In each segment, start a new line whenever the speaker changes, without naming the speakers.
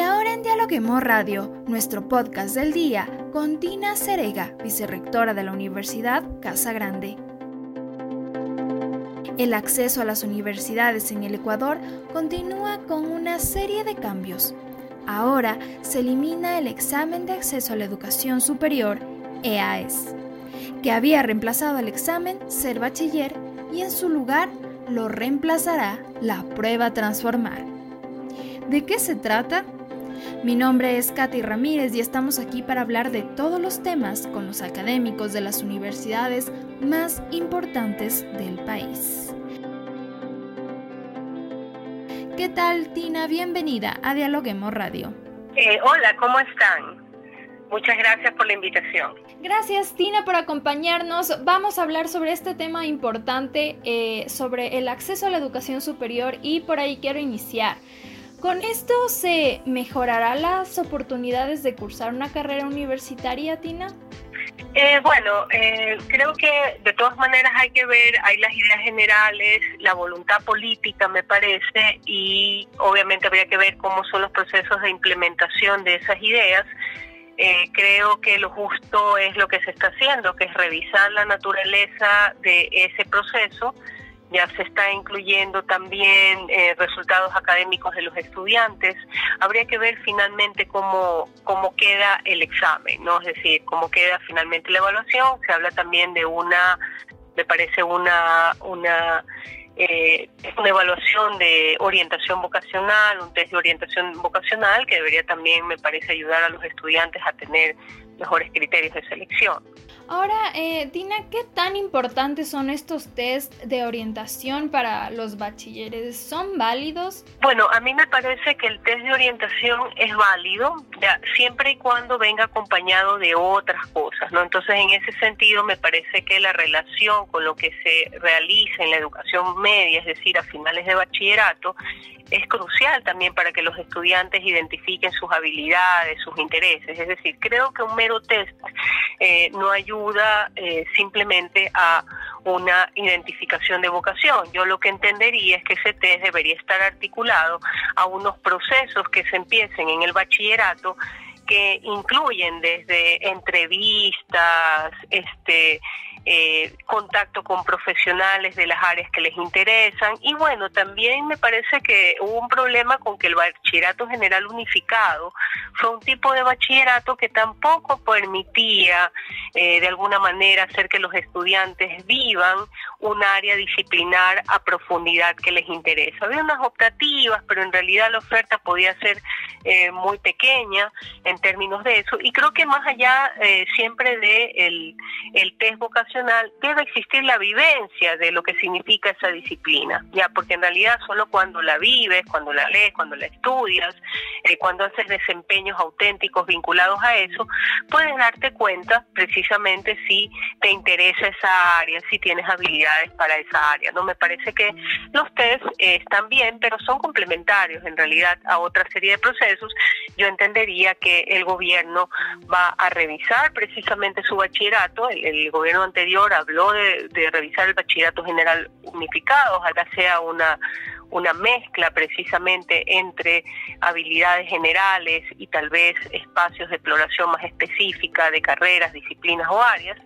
Y ahora en Dialoguemos Radio, nuestro podcast del día, con Tina Cerega, vicerrectora de la Universidad Casa Grande. El acceso a las universidades en el Ecuador continúa con una serie de cambios. Ahora se elimina el examen de acceso a la educación superior, EAES, que había reemplazado el examen Ser Bachiller y en su lugar lo reemplazará la prueba Transformar. ¿De qué se trata? Mi nombre es Katy Ramírez y estamos aquí para hablar de todos los temas con los académicos de las universidades más importantes del país. ¿Qué tal, Tina? Bienvenida a Dialoguemos Radio.
Eh, hola, ¿cómo están? Muchas gracias por la invitación.
Gracias Tina por acompañarnos. Vamos a hablar sobre este tema importante, eh, sobre el acceso a la educación superior y por ahí quiero iniciar. ¿Con esto se mejorará las oportunidades de cursar una carrera universitaria, Tina?
Eh, bueno, eh, creo que de todas maneras hay que ver, hay las ideas generales, la voluntad política me parece, y obviamente habría que ver cómo son los procesos de implementación de esas ideas. Eh, creo que lo justo es lo que se está haciendo, que es revisar la naturaleza de ese proceso ya se está incluyendo también eh, resultados académicos de los estudiantes. Habría que ver finalmente cómo, cómo queda el examen, ¿no? Es decir, cómo queda finalmente la evaluación. Se habla también de una, me parece una, una eh, una evaluación de orientación vocacional, un test de orientación vocacional que debería también, me parece, ayudar a los estudiantes a tener mejores criterios de selección.
Ahora, eh, Tina, ¿qué tan importantes son estos test de orientación para los bachilleres? ¿Son válidos?
Bueno, a mí me parece que el test de orientación es válido ya, siempre y cuando venga acompañado de otras cosas, ¿no? Entonces, en ese sentido, me parece que la relación con lo que se realiza en la educación media, es decir, a finales de bachillerato, es crucial también para que los estudiantes identifiquen sus habilidades, sus intereses. Es decir, creo que un mero test eh, no ayuda eh, simplemente a una identificación de vocación. Yo lo que entendería es que ese test debería estar articulado a unos procesos que se empiecen en el bachillerato que incluyen desde entrevistas, este, eh, contacto con profesionales de las áreas que les interesan y bueno, también me parece que hubo un problema con que el bachillerato general unificado fue un tipo de bachillerato que tampoco permitía eh, de alguna manera hacer que los estudiantes vivan un área disciplinar a profundidad que les interesa. Había unas optativas, pero en realidad la oferta podía ser eh, muy pequeña en términos de eso y creo que más allá siempre de el, el test vocacional debe existir la vivencia de lo que significa esa disciplina, ya porque en realidad solo cuando la vives, cuando la lees, cuando la estudias, eh, cuando haces desempeños auténticos vinculados a eso, puedes darte cuenta precisamente si te interesa esa área, si tienes habilidades para esa área. No me parece que los test eh, están bien, pero son complementarios en realidad a otra serie de procesos. Yo entendería que el gobierno va a revisar precisamente su bachillerato, el, el gobierno anterior habló de, revisar el bachillerato general unificado, ojalá sea una, una mezcla precisamente entre habilidades generales y tal vez espacios de exploración más específica de carreras, disciplinas o áreas.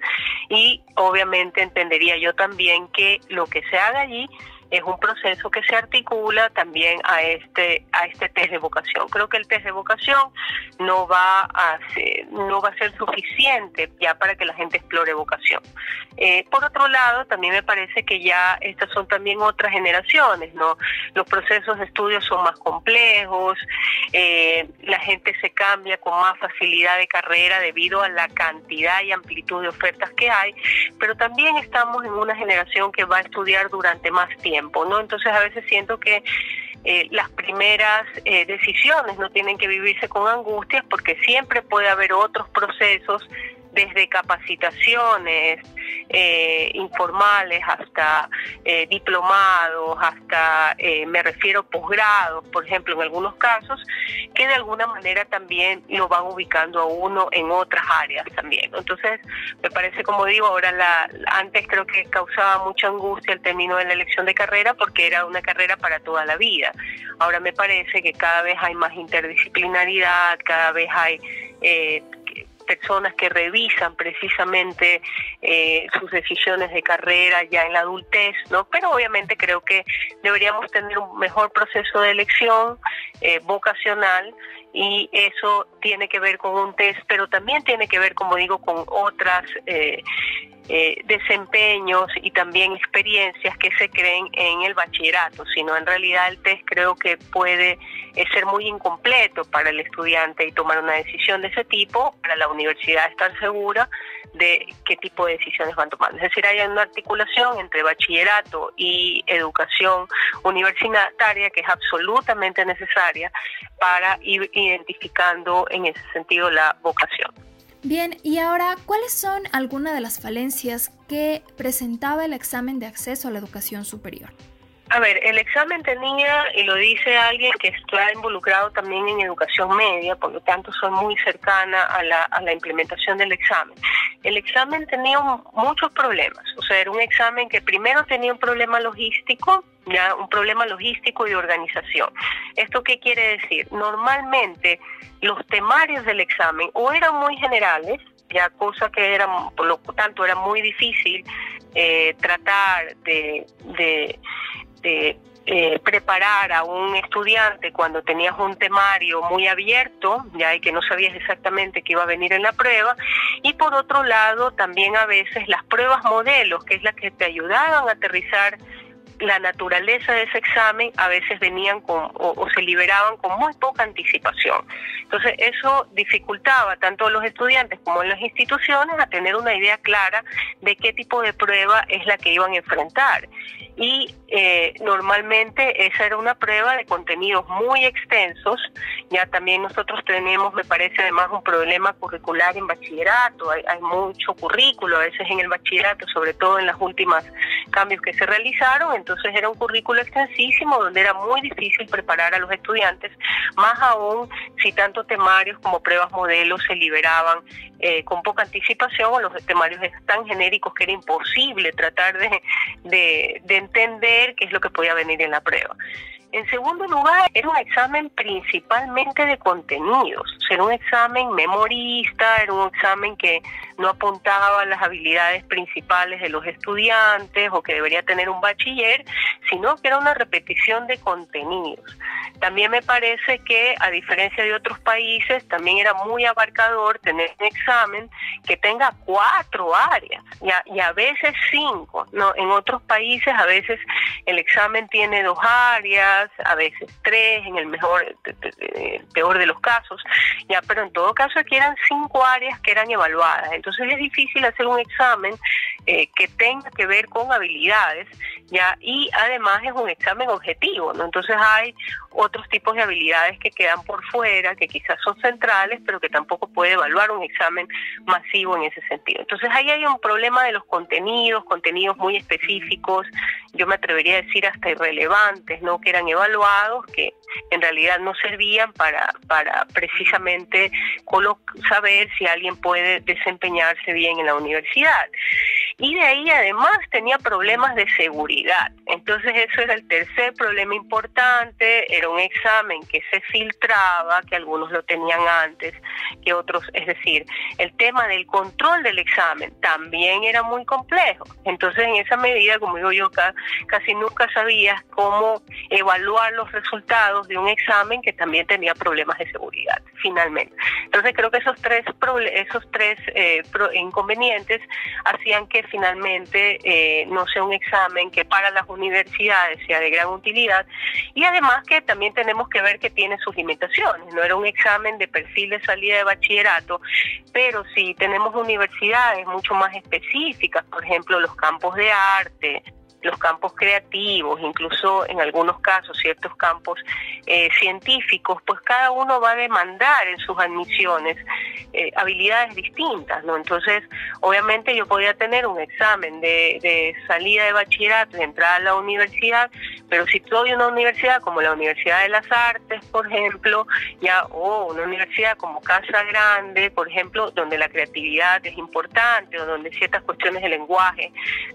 Y obviamente entendería yo también que lo que se haga allí es un proceso que se articula también a este a este test de vocación. Creo que el test de vocación no va a ser, no va a ser suficiente ya para que la gente explore vocación. Eh, por otro lado, también me parece que ya estas son también otras generaciones, ¿no? Los procesos de estudio son más complejos, eh, la gente se cambia con más facilidad de carrera debido a la cantidad y amplitud de ofertas que hay, pero también estamos en una generación que va a estudiar durante más tiempo. ¿No? Entonces a veces siento que eh, las primeras eh, decisiones no tienen que vivirse con angustias porque siempre puede haber otros procesos desde capacitaciones, eh, informales hasta eh, diplomados, hasta, me refiero, posgrados, por ejemplo, en algunos casos, que de alguna manera también lo van ubicando a uno en otras áreas también. Entonces, me parece, como digo, ahora la, antes creo que causaba mucha angustia el término de la elección de carrera porque era una carrera para toda la vida. Ahora me parece que cada vez hay más interdisciplinaridad, cada vez hay eh, personas que revisan precisamente eh, sus decisiones de carrera ya en la adultez, ¿no? Pero obviamente creo que deberíamos tener un mejor proceso de elección eh, vocacional y eso tiene que ver con un test, pero también tiene que ver, como digo, con otras eh, eh, desempeños y también experiencias que se creen en el bachillerato, sino en realidad el test creo que puede eh, ser muy incompleto para el estudiante y tomar una decisión de ese tipo, para la universidad estar segura de qué tipo de decisiones van tomando. Es decir, hay una articulación entre bachillerato y educación universitaria que es absolutamente necesaria para ir identificando en ese sentido la vocación.
Bien, y ahora, ¿cuáles son algunas de las falencias que presentaba el examen de acceso a la educación superior?
A ver, el examen tenía, y lo dice alguien que está involucrado también en educación media, por lo tanto soy muy cercana a la, implementación del examen. El examen tenía muchos problemas, o sea, era un examen que primero tenía un problema logístico, ya un problema logístico y de organización. ¿Esto qué quiere decir? Normalmente los temarios del examen o eran muy generales, ya cosa que era, por lo tanto, era muy difícil eh, tratar de, de, eh, preparar a un estudiante cuando tenías un temario muy abierto, ya y que no sabías exactamente qué iba a venir en la prueba, y por otro lado también a veces las pruebas modelos, que es la que te ayudaban a aterrizar la naturaleza de ese examen a veces venían con, o, se liberaban con muy poca anticipación. Entonces eso dificultaba tanto a los estudiantes como a las instituciones a tener una idea clara de qué tipo de prueba es la que iban a enfrentar. Y eh, normalmente esa era una prueba de contenidos muy extensos. Ya también nosotros tenemos, me parece además, un problema curricular en bachillerato. Hay, hay mucho currículo a veces en el bachillerato, sobre todo en los últimos cambios que se realizaron entonces era un currículo extensísimo donde era muy difícil preparar a los estudiantes, más aún si tanto temarios como pruebas modelos se liberaban eh, con poca anticipación o los temarios eran tan genéricos que era imposible tratar de, de entender qué es lo que podía venir en la prueba. En segundo lugar, era un examen principalmente de contenidos, era un examen memorista, era un examen que no apuntaba a las habilidades principales de los estudiantes o que debería tener un bachiller, sino que era una repetición de contenidos. También me parece que, a diferencia de otros países, también era muy abarcador tener un examen que tenga cuatro áreas y a, y a veces cinco. No, en otros países a veces el examen tiene dos áreas, a veces tres, en el mejor, peor de los casos, ya, pero en todo caso aquí eran cinco áreas que eran evaluadas. Entonces es difícil hacer un examen eh, que tenga que ver con habilidades, ya, y además es un examen objetivo, ¿no? Entonces hay otros tipos de habilidades que quedan por fuera, que quizás son centrales, pero que tampoco puede evaluar un examen masivo en ese sentido. Entonces ahí hay un problema de los contenidos, contenidos muy específicos, yo me atrevería a decir hasta irrelevantes, ¿no? Que eran evaluados, que en realidad no servían para, para precisamente saber si alguien puede desempeñarse bien en la universidad. Y de ahí además tenía problemas de seguridad. Entonces eso era el tercer problema importante, era un examen que se filtraba, que algunos lo tenían antes que otros, es decir, el tema del control del examen también era muy complejo. Entonces en esa medida, como digo yo, casi nunca sabías cómo evaluar los resultados de un examen que también tenía problemas de seguridad, finalmente. Entonces creo que esos tres, esos tres eh, inconvenientes hacían que finalmente eh, no sea un examen que para las universidades sea de gran utilidad y además que también tenemos que ver que tiene sus limitaciones. No era un examen de perfil de salida de bachillerato, pero si tenemos universidades mucho más específicas, por ejemplo los campos de arte, los campos creativos, incluso en algunos casos ciertos campos eh, científicos, pues cada uno va a demandar en sus admisiones eh, habilidades distintas, ¿no? Entonces, obviamente yo podía tener un examen de, de salida de bachillerato y entrada a la universidad, pero si estoy en una universidad como la Universidad de las Artes, por ejemplo, ya o una universidad como Casa Grande, por ejemplo, donde la creatividad es importante o donde ciertas cuestiones de lenguaje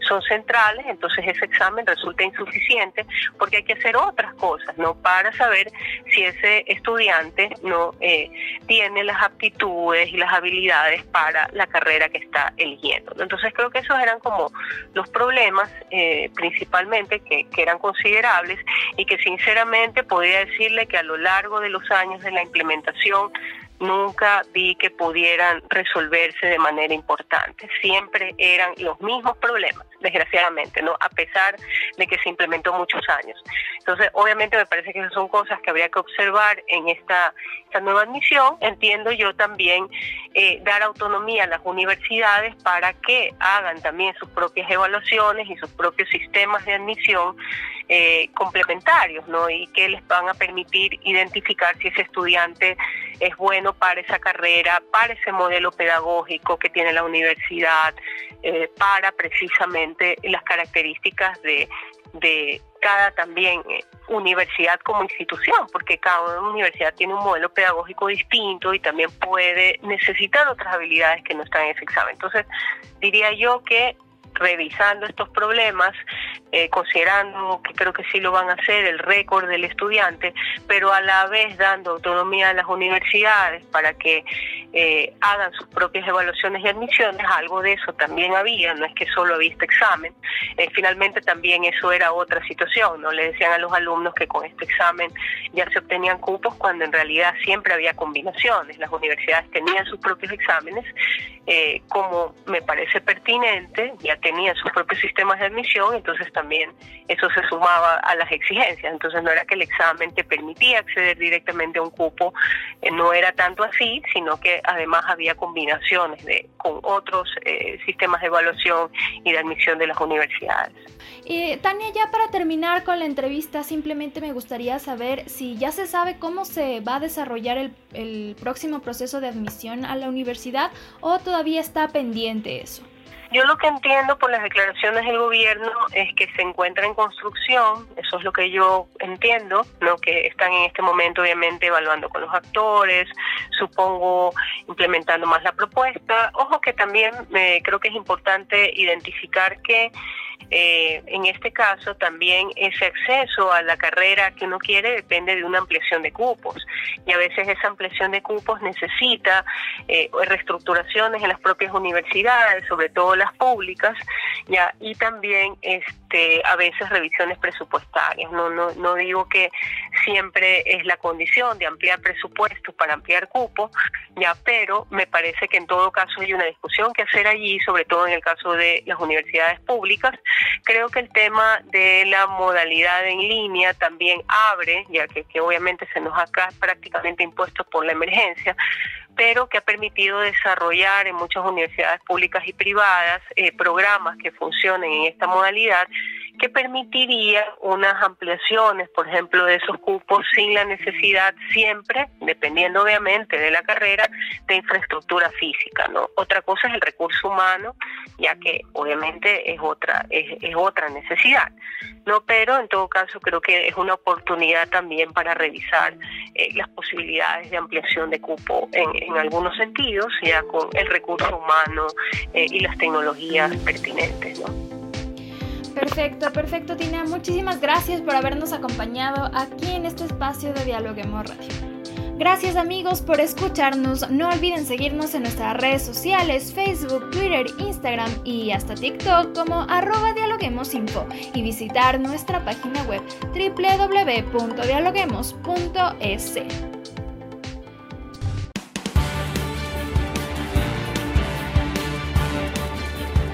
son centrales, entonces examen resulta insuficiente porque hay que hacer otras cosas, ¿no? Para saber si ese estudiante no eh, tiene las aptitudes y las habilidades para la carrera que está eligiendo. Entonces creo que esos eran como los problemas eh, principalmente que, que eran considerados y que sinceramente podría decirle que a lo largo de los años de la implementación nunca vi que pudieran resolverse de manera importante. Siempre eran los mismos problemas, desgraciadamente, ¿no? A pesar de que se implementó muchos años. Entonces, obviamente me parece que esas son cosas que habría que observar en esta, esta nueva admisión. Entiendo yo también eh, dar autonomía a las universidades para que hagan también sus propias evaluaciones y sus propios sistemas de admisión eh, complementarios, ¿no? Y que les van a permitir identificar si ese estudiante es bueno para esa carrera, para ese modelo pedagógico que tiene la universidad, eh, para precisamente las características de, de cada también eh, universidad como institución, porque cada universidad tiene un modelo pedagógico distinto y también puede necesitar otras habilidades que no están en ese examen. Entonces, diría yo que revisando estos problemas, eh, considerando que creo que sí lo van a hacer, el récord del estudiante, pero a la vez dando autonomía a las universidades para que eh, hagan sus propias evaluaciones y admisiones, algo de eso también había, no es que solo había este examen, eh, finalmente también eso era otra situación, ¿no? Le decían a los alumnos que con este examen ya se obtenían cupos cuando en realidad siempre había combinaciones, las universidades tenían sus propios exámenes, como me parece pertinente, ya tenían sus propios sistemas de admisión, entonces también eso se sumaba a las exigencias. Entonces no era que el examen te permitía acceder directamente a un cupo, eh, no era tanto así, sino que además había combinaciones de, con otros eh, sistemas de evaluación y de admisión de las universidades.
Eh, Tania, ya para terminar con la entrevista, simplemente me gustaría saber si ya se sabe cómo se va a desarrollar el, el próximo proceso de admisión a la universidad o todavía está pendiente eso.
Yo lo que entiendo por las declaraciones del gobierno es que se encuentra en construcción, eso es lo que yo entiendo, ¿no? que están en este momento obviamente evaluando con los actores, supongo implementando más la propuesta. Ojo que también eh, creo que es importante identificar que eh, en este caso también ese acceso a la carrera que uno quiere depende de una ampliación de cupos y a veces esa ampliación de cupos necesita eh, reestructuraciones en las propias universidades, sobre todo las públicas, ya y también este a veces revisiones presupuestarias. No no no digo que siempre es la condición de ampliar presupuestos para ampliar cupos, ya, pero me parece que en todo caso hay una discusión que hacer allí, sobre todo en el caso de las universidades públicas, Creo que el tema de la modalidad en línea también abre, ya que, obviamente se nos ha prácticamente impuesto por la emergencia, pero que ha permitido desarrollar en muchas universidades públicas y privadas eh, programas que funcionen en esta modalidad que permitiría unas ampliaciones, por ejemplo, de esos cupos sin la necesidad siempre, dependiendo obviamente de la carrera, de infraestructura física, ¿no? Otra cosa es el recurso humano, ya que obviamente es otra es, otra necesidad, ¿no? Pero en todo caso creo que es una oportunidad también para revisar eh, las posibilidades de ampliación de cupo en, en, algunos sentidos, ya con el recurso humano eh, y las tecnologías pertinentes, ¿no?
Perfecto, perfecto, Tina. Muchísimas gracias por habernos acompañado aquí en este espacio de Dialoguemos Radio. Gracias amigos por escucharnos. No olviden seguirnos en nuestras redes sociales, Facebook, Twitter, Instagram y hasta TikTok como arroba dialoguemosinfo y visitar nuestra página web www.dialoguemos.es.